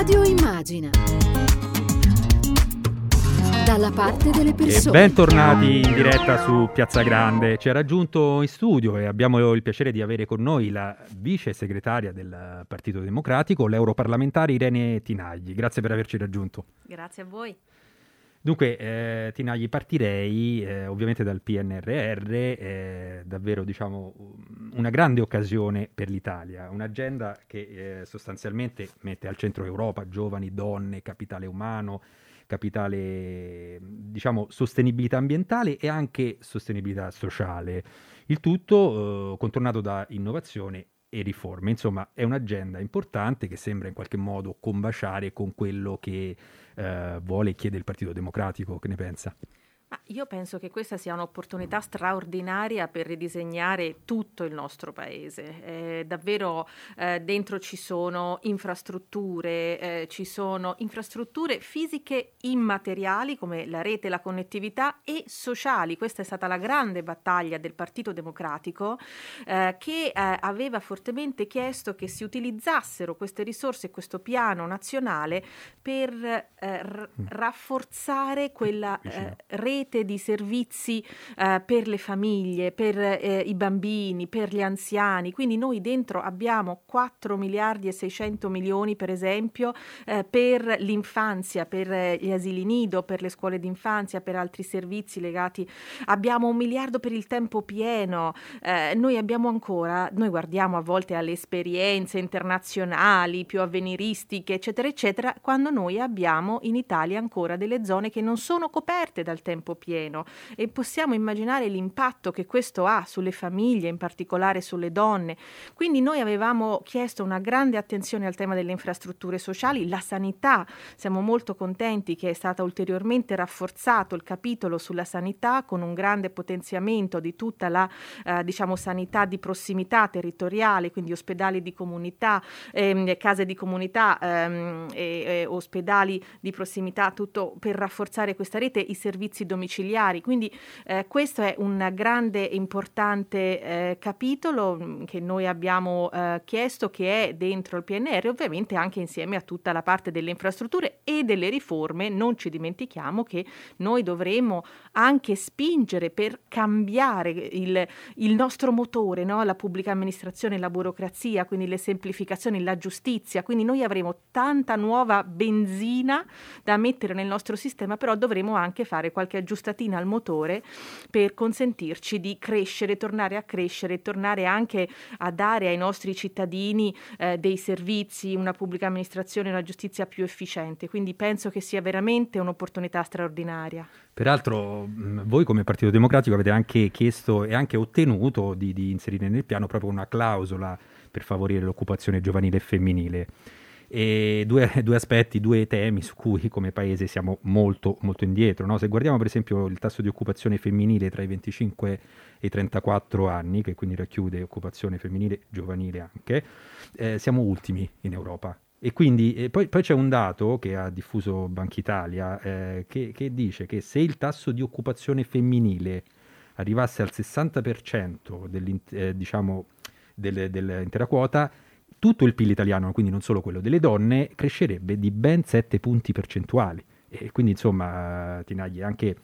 Radio Immagina. Dalla parte delle persone. E bentornati in diretta su Piazza Grande. Ci ha raggiunto in studio e abbiamo il piacere di avere con noi la vice segretaria del Partito Democratico, l'europarlamentare Irene Tinagli. Grazie per averci raggiunto. Grazie a voi. Dunque, eh, Tinagli, partirei eh, ovviamente dal PNRR, eh, davvero diciamo una grande occasione per l'Italia, un'agenda che eh, sostanzialmente mette al centro Europa, giovani, donne, capitale umano, capitale, diciamo, sostenibilità ambientale e anche sostenibilità sociale. Il tutto eh, contornato da innovazione e riforme. Insomma, è un'agenda importante che sembra in qualche modo combaciare con quello che eh, vuole e chiede il Partito Democratico. Che ne pensa? Io penso che questa sia un'opportunità straordinaria per ridisegnare tutto il nostro paese. Eh, davvero eh, dentro ci sono infrastrutture, eh, ci sono infrastrutture fisiche immateriali come la rete, la connettività e sociali. Questa è stata la grande battaglia del Partito Democratico eh, che eh, aveva fortemente chiesto che si utilizzassero queste risorse e questo piano nazionale per eh, r- mm. rafforzare quella rete rete di servizi eh, per le famiglie, per eh, i bambini, per gli anziani. Quindi noi dentro abbiamo 4 miliardi e 600 milioni, per esempio, eh, per l'infanzia, per eh, gli asili nido, per le scuole d'infanzia, per altri servizi legati. Abbiamo un miliardo per il tempo pieno. Eh, noi abbiamo ancora, noi guardiamo a volte alle esperienze internazionali più avveniristiche, eccetera, eccetera, quando noi abbiamo in Italia ancora delle zone che non sono coperte dal tempo tempo pieno e possiamo immaginare l'impatto che questo ha sulle famiglie, in particolare sulle donne. Quindi noi avevamo chiesto una grande attenzione al tema delle infrastrutture sociali, la sanità, siamo molto contenti che è stato ulteriormente rafforzato il capitolo sulla sanità con un grande potenziamento di tutta la eh, diciamo, sanità di prossimità territoriale, quindi ospedali di comunità, ehm, case di comunità ehm, e, e ospedali di prossimità, tutto per rafforzare questa rete, i servizi domiciliari domiciliari. Quindi eh, questo è un grande e importante eh, capitolo mm, che noi abbiamo eh, chiesto che è dentro il PNR, ovviamente anche insieme a tutta la parte delle infrastrutture e delle riforme. Non ci dimentichiamo che noi dovremo anche spingere per cambiare il, il nostro motore, no? la pubblica amministrazione, la burocrazia, quindi le semplificazioni, la giustizia. Quindi noi avremo tanta nuova benzina da mettere nel nostro sistema, però dovremo anche fare qualche aggiustamento aggiustatina al motore per consentirci di crescere, tornare a crescere, tornare anche a dare ai nostri cittadini eh, dei servizi, una pubblica amministrazione, una giustizia più efficiente. Quindi penso che sia veramente un'opportunità straordinaria. Peraltro voi come Partito Democratico avete anche chiesto e anche ottenuto di, di inserire nel piano proprio una clausola per favorire l'occupazione giovanile e femminile e due, due, aspetti, due temi su cui come paese siamo molto, molto indietro. No? Se guardiamo per esempio il tasso di occupazione femminile tra i 25 e i 34 anni, che quindi racchiude occupazione femminile giovanile anche, eh, siamo ultimi in Europa. E quindi e poi, poi, c'è un dato che ha diffuso Banca Italia eh, che, che dice che se il tasso di occupazione femminile arrivasse al 60% eh, diciamo, del, dell'intera quota, tutto il PIL italiano, quindi non solo quello delle donne, crescerebbe di ben 7 punti percentuali. E quindi insomma, Tinagli, anche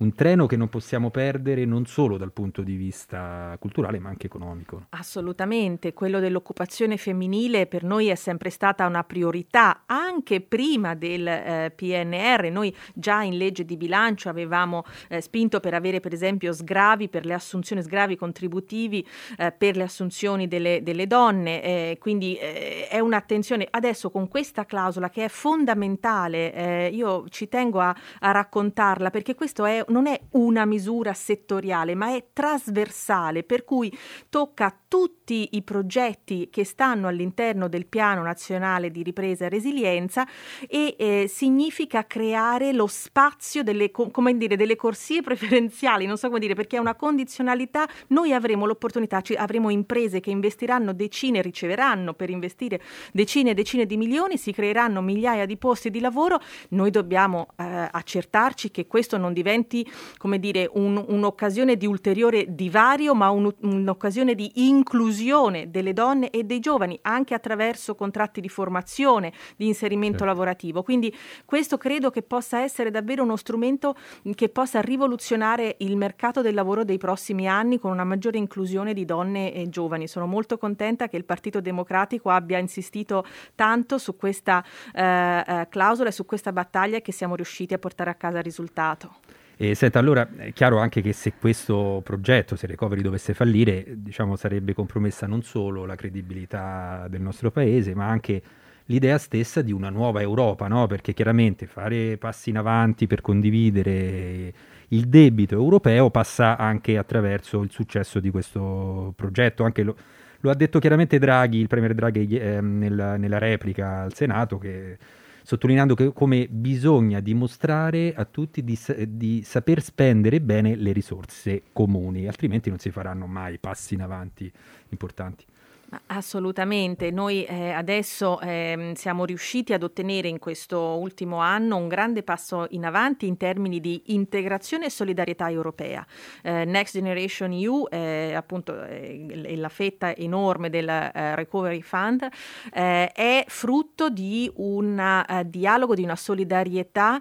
un treno che non possiamo perdere non solo dal punto di vista culturale ma anche economico. Assolutamente, quello dell'occupazione femminile per noi è sempre stata una priorità anche prima del eh, PNR. Noi già in legge di bilancio avevamo eh, spinto per avere per esempio sgravi per le assunzioni, sgravi contributivi eh, per le assunzioni delle, delle donne, eh, quindi eh, è un'attenzione. Adesso con questa clausola che è fondamentale, eh, io ci tengo a, a raccontarla perché questo è non è una misura settoriale, ma è trasversale, per cui tocca tutti i progetti che stanno all'interno del Piano Nazionale di Ripresa e Resilienza e eh, significa creare lo spazio delle, come dire, delle corsie preferenziali, non so come dire, perché è una condizionalità, noi avremo l'opportunità, avremo imprese che investiranno decine, riceveranno per investire decine e decine di milioni, si creeranno migliaia di posti di lavoro, noi dobbiamo eh, accertarci che questo non diventi come dire, un, un'occasione di ulteriore divario, ma un, un'occasione di inclusione delle donne e dei giovani, anche attraverso contratti di formazione, di inserimento certo. lavorativo. Quindi questo credo che possa essere davvero uno strumento che possa rivoluzionare il mercato del lavoro dei prossimi anni con una maggiore inclusione di donne e giovani. Sono molto contenta che il Partito Democratico abbia insistito tanto su questa eh, eh, clausola e su questa battaglia che siamo riusciti a portare a casa il risultato. E senta, allora è chiaro anche che se questo progetto, se Recovery dovesse fallire, diciamo sarebbe compromessa non solo la credibilità del nostro paese, ma anche l'idea stessa di una nuova Europa, no? Perché chiaramente fare passi in avanti per condividere il debito europeo passa anche attraverso il successo di questo progetto, anche lo, lo ha detto chiaramente Draghi, il Premier Draghi eh, nella, nella replica al Senato che sottolineando che, come bisogna dimostrare a tutti di, di, saper spendere bene le risorse comuni, altrimenti non si faranno mai passi in avanti importanti. Assolutamente, noi eh, adesso eh, siamo riusciti ad ottenere in questo ultimo anno un grande passo in avanti in termini di integrazione e solidarietà europea. Eh, Next Generation EU, appunto è la fetta enorme del eh, Recovery Fund, eh, è frutto di un uh, dialogo, di una solidarietà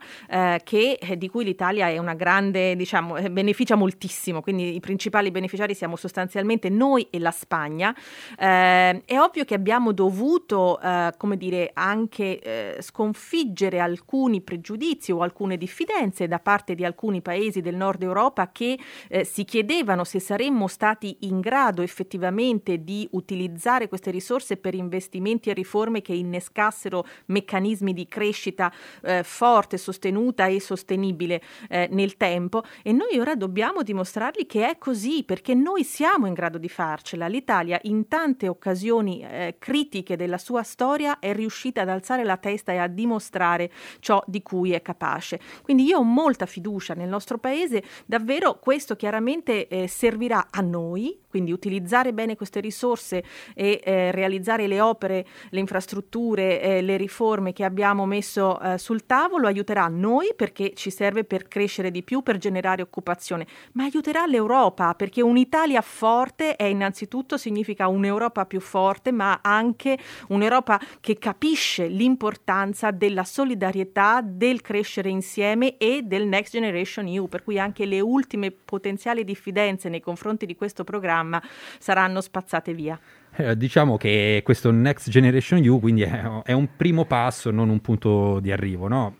che, di cui l'Italia è una grande, diciamo, beneficia moltissimo, quindi i principali beneficiari siamo sostanzialmente noi e la Spagna. Eh, è ovvio che abbiamo dovuto, eh, come dire, anche eh, sconfiggere alcuni pregiudizi o alcune diffidenze da parte di alcuni paesi del nord Europa che eh, si chiedevano se saremmo stati in grado effettivamente di utilizzare queste risorse per investimenti e riforme che innescassero meccanismi di crescita eh, forte, sostenuta e sostenibile eh, nel tempo e noi ora dobbiamo dimostrargli che è così perché noi siamo in grado di farcela. L'Italia in tante occasioni eh, critiche della sua storia è riuscita ad alzare la testa e a dimostrare ciò di cui è capace. Quindi io ho molta fiducia nel nostro paese, davvero questo chiaramente eh, servirà a noi, quindi utilizzare bene queste risorse e eh, realizzare le opere, le infrastrutture, eh, le riforme che abbiamo messo eh, sul tavolo aiuterà noi perché ci serve per crescere di più, per generare occupazione, ma aiuterà l'Europa perché un'Italia forte è innanzitutto significa un'Europa più forte, ma anche un'Europa che capisce l'importanza della solidarietà, del crescere insieme e del Next Generation EU, per cui anche le ultime potenziali diffidenze nei confronti di questo programma programma saranno spazzate via. Eh, diciamo che questo Next Generation U quindi è, è, un primo passo, non un punto di arrivo, no?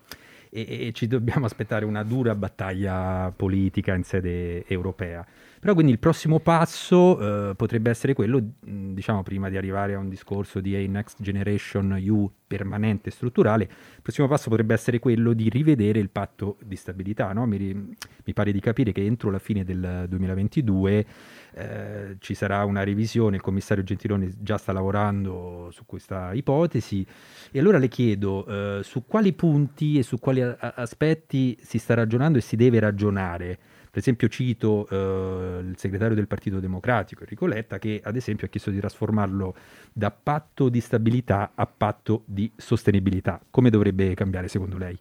E, e ci dobbiamo aspettare una dura battaglia politica in sede europea. Però quindi il prossimo passo eh, potrebbe essere quello, diciamo prima di arrivare a un discorso di a Next Generation U permanente strutturale, il prossimo passo potrebbe essere quello di rivedere il patto di stabilità. No? Mi, mi, pare di capire che entro la fine del 2022 eh, ci sarà una revisione, il commissario Gentiloni già sta lavorando su questa ipotesi e allora le chiedo eh, su quali punti e su quali a- aspetti si sta ragionando e si deve ragionare per esempio cito eh, il segretario del Partito Democratico, Enrico Letta, che ad esempio ha chiesto di trasformarlo da patto di stabilità a patto di sostenibilità. Come dovrebbe cambiare secondo lei?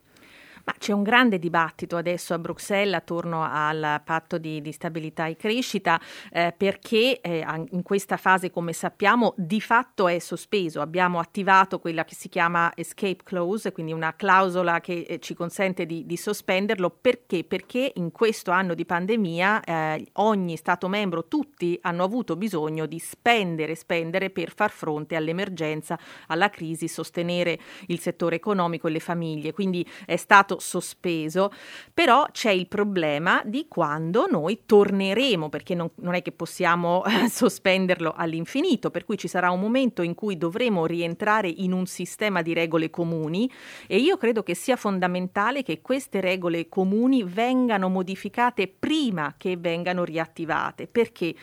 Ma c'è un grande dibattito adesso a Bruxelles attorno al patto di, di stabilità e crescita eh, perché eh, in questa fase, come sappiamo, di fatto è sospeso. Abbiamo attivato quella che si chiama escape clause, quindi una clausola che eh, ci consente di, di, sospenderlo. Perché? Perché in questo anno di pandemia eh, ogni Stato membro, tutti hanno avuto bisogno di spendere, spendere per far fronte all'emergenza, alla crisi, sostenere il settore economico e le famiglie. Quindi è stato sospeso, però c'è il problema di quando noi torneremo, perché non, non è che possiamo eh, sospenderlo all'infinito, per cui ci sarà un momento in cui dovremo rientrare in un sistema di regole comuni e io credo che sia fondamentale che queste regole comuni vengano modificate prima che vengano riattivate. Perché?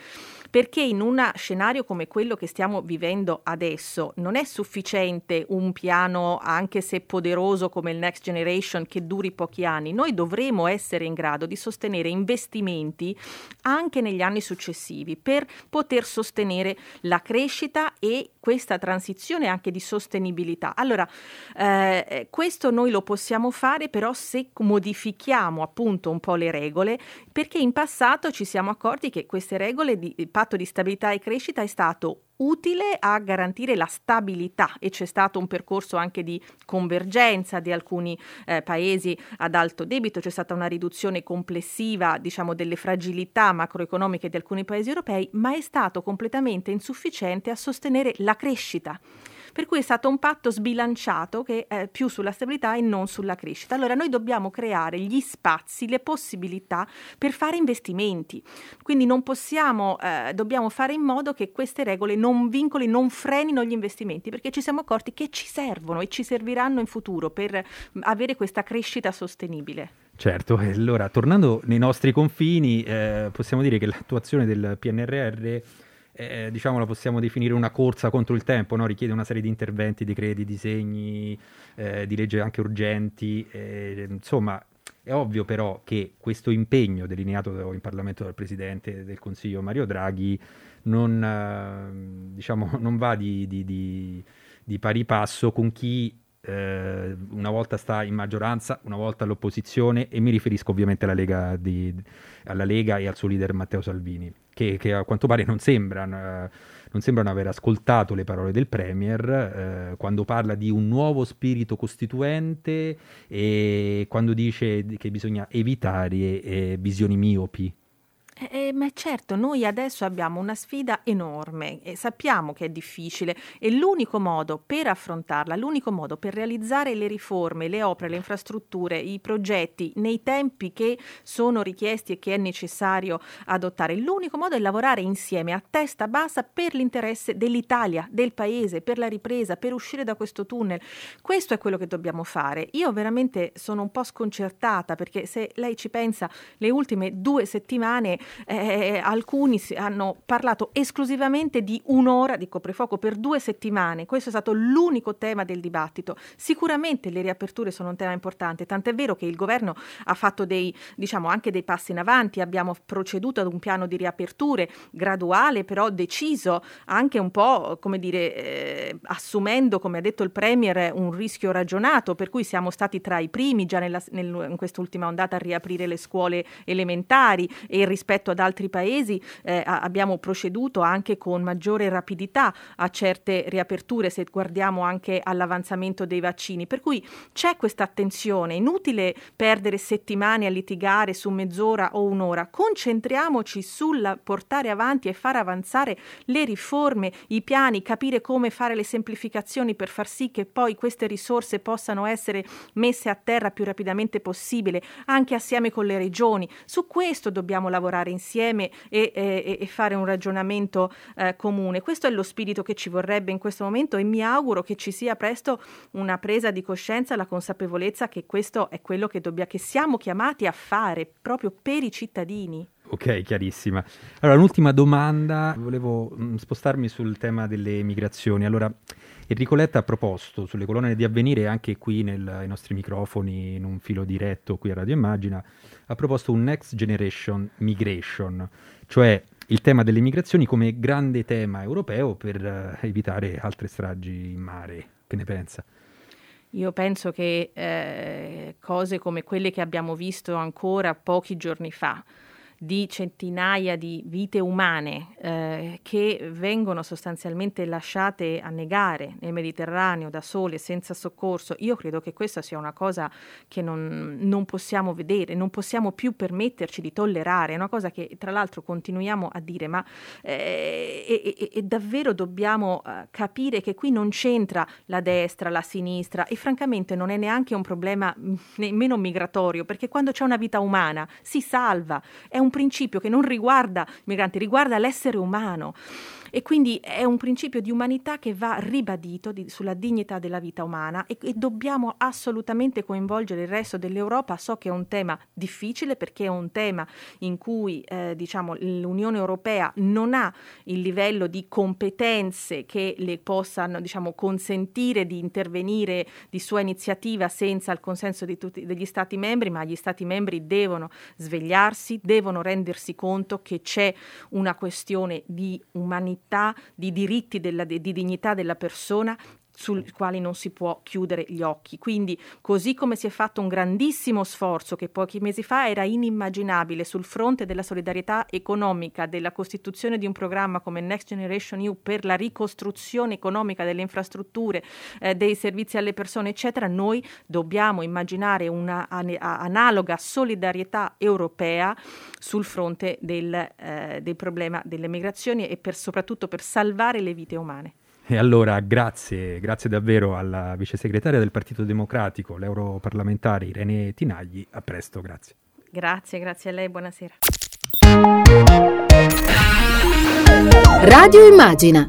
Perché in un scenario come quello che stiamo vivendo adesso non è sufficiente un piano, anche se poderoso come il Next Generation, che duri pochi anni. Noi dovremo essere in grado di sostenere investimenti anche negli anni successivi per poter sostenere la crescita e questa transizione anche di sostenibilità. Allora, eh, questo noi lo possiamo fare però se modifichiamo appunto un po' le regole, perché in passato ci siamo accorti che queste regole di patto di stabilità e crescita è stato utile a garantire la stabilità e c'è stato un percorso anche di convergenza di alcuni eh, paesi ad alto debito, c'è stata una riduzione complessiva diciamo, delle fragilità macroeconomiche di alcuni paesi europei, ma è stato completamente insufficiente a sostenere la crescita per cui è stato un patto sbilanciato che è più sulla stabilità e non sulla crescita. Allora noi dobbiamo creare gli spazi, le possibilità per fare investimenti, quindi non possiamo, eh, dobbiamo fare in modo che queste regole non vincoli, non frenino gli investimenti, perché ci siamo accorti che ci servono e ci serviranno in futuro per avere questa crescita sostenibile. Certo, allora tornando nei nostri confini, eh, possiamo dire che l'attuazione del PNRR eh, diciamo la possiamo definire una corsa contro il tempo, no? richiede una serie di interventi, decreti, disegni, eh, di legge anche urgenti, eh, insomma è ovvio però che questo impegno delineato in Parlamento dal Presidente del Consiglio Mario Draghi non, eh, diciamo, non va di, di, di, di pari passo con chi eh, una volta sta in maggioranza, una volta all'opposizione e mi riferisco ovviamente alla Lega, di, alla Lega e al suo leader Matteo Salvini, che, che a quanto pare non sembrano, eh, non sembrano, aver ascoltato le parole del Premier eh, quando parla di un nuovo spirito costituente e quando dice che bisogna evitare eh, visioni miopi eh, eh, ma certo, noi adesso abbiamo una sfida enorme e sappiamo che è difficile e l'unico modo per affrontarla, l'unico modo per realizzare le riforme, le opere, le infrastrutture, i progetti nei tempi che sono richiesti e che è necessario adottare, l'unico modo è lavorare insieme a testa bassa per l'interesse dell'Italia, del paese, per la ripresa, per uscire da questo tunnel. Questo è quello che dobbiamo fare. Io veramente sono un po' sconcertata perché se lei ci pensa, le ultime due settimane eh, alcuni hanno parlato esclusivamente di un'ora di coprifuoco per due settimane. Questo è stato l'unico tema del dibattito. Sicuramente le riaperture sono un tema importante, tant'è vero che il governo ha fatto dei, diciamo, anche dei passi in avanti, abbiamo proceduto ad un piano di riaperture graduale, però deciso, anche un po', come dire, eh, assumendo, come ha detto il Premier, un rischio ragionato, per cui siamo stati tra i primi già nella, nel, in quest'ultima ondata a riaprire le scuole elementari e rispetto rispetto ad altri paesi eh, abbiamo proceduto anche con maggiore rapidità a certe riaperture se guardiamo anche all'avanzamento dei vaccini. Per cui c'è questa attenzione, inutile perdere settimane a litigare su mezz'ora o un'ora, concentriamoci sul portare avanti e far avanzare le riforme, i piani, capire come fare le semplificazioni per far sì che poi queste risorse possano essere messe a terra più rapidamente possibile, anche assieme con le regioni. Su questo dobbiamo lavorare lavorare insieme e, e, e fare un ragionamento eh, comune. Questo è lo spirito che ci vorrebbe in questo momento e mi auguro che ci sia presto una presa di coscienza, la consapevolezza che questo è quello che, dobbia, che siamo chiamati a fare proprio per i cittadini. Ok, chiarissima. Allora, l'ultima domanda, volevo mh, mm, spostarmi sul tema delle migrazioni. Allora, Enrico Letta ha proposto sulle colonne di avvenire, anche qui nel, ai nostri microfoni, in un filo diretto qui a Radio Immagina, ha proposto un Next Generation Migration, cioè il tema delle migrazioni come grande tema europeo per uh, evitare altre stragi in mare. Che ne pensa? Io penso che eh, cose come quelle che abbiamo visto ancora pochi giorni fa, di centinaia di vite umane eh, che vengono sostanzialmente lasciate annegare nel Mediterraneo da sole, senza soccorso, io credo che questa sia una cosa che non, non possiamo vedere, non possiamo più permetterci di tollerare, è una cosa che tra l'altro continuiamo a dire, ma eh, e, e, e davvero dobbiamo uh, capire che qui non c'entra la destra, la sinistra e francamente non è neanche un problema nemmeno migratorio, perché quando c'è una vita umana si salva, è un un principio che non riguarda i migranti, riguarda l'essere umano. E quindi è un principio di umanità che va ribadito di, sulla dignità della vita umana e, e dobbiamo assolutamente coinvolgere il resto dell'Europa. So che è un tema difficile perché è un tema in cui eh, diciamo, l'Unione Europea non ha il livello di competenze che le possano diciamo, consentire di intervenire di sua iniziativa senza il consenso tutti, degli Stati membri, ma gli Stati membri devono svegliarsi, devono rendersi conto che c'è una questione di umanità, di diritti della, di dignità della persona sui quali non si può chiudere gli occhi. Quindi, così come si è fatto un grandissimo sforzo che pochi mesi fa era inimmaginabile sul fronte della solidarietà economica, della costituzione di un programma come Next Generation EU per la ricostruzione economica delle infrastrutture, eh, dei servizi alle persone, eccetera, noi dobbiamo immaginare una an- analoga solidarietà europea sul fronte del, eh, del problema delle migrazioni e per, soprattutto per salvare le vite umane. E allora grazie, grazie davvero alla vice segretaria del Partito Democratico, l'europarlamentare Irene Tinagli. A presto, grazie. Grazie, grazie a lei, buonasera. Radio Immagina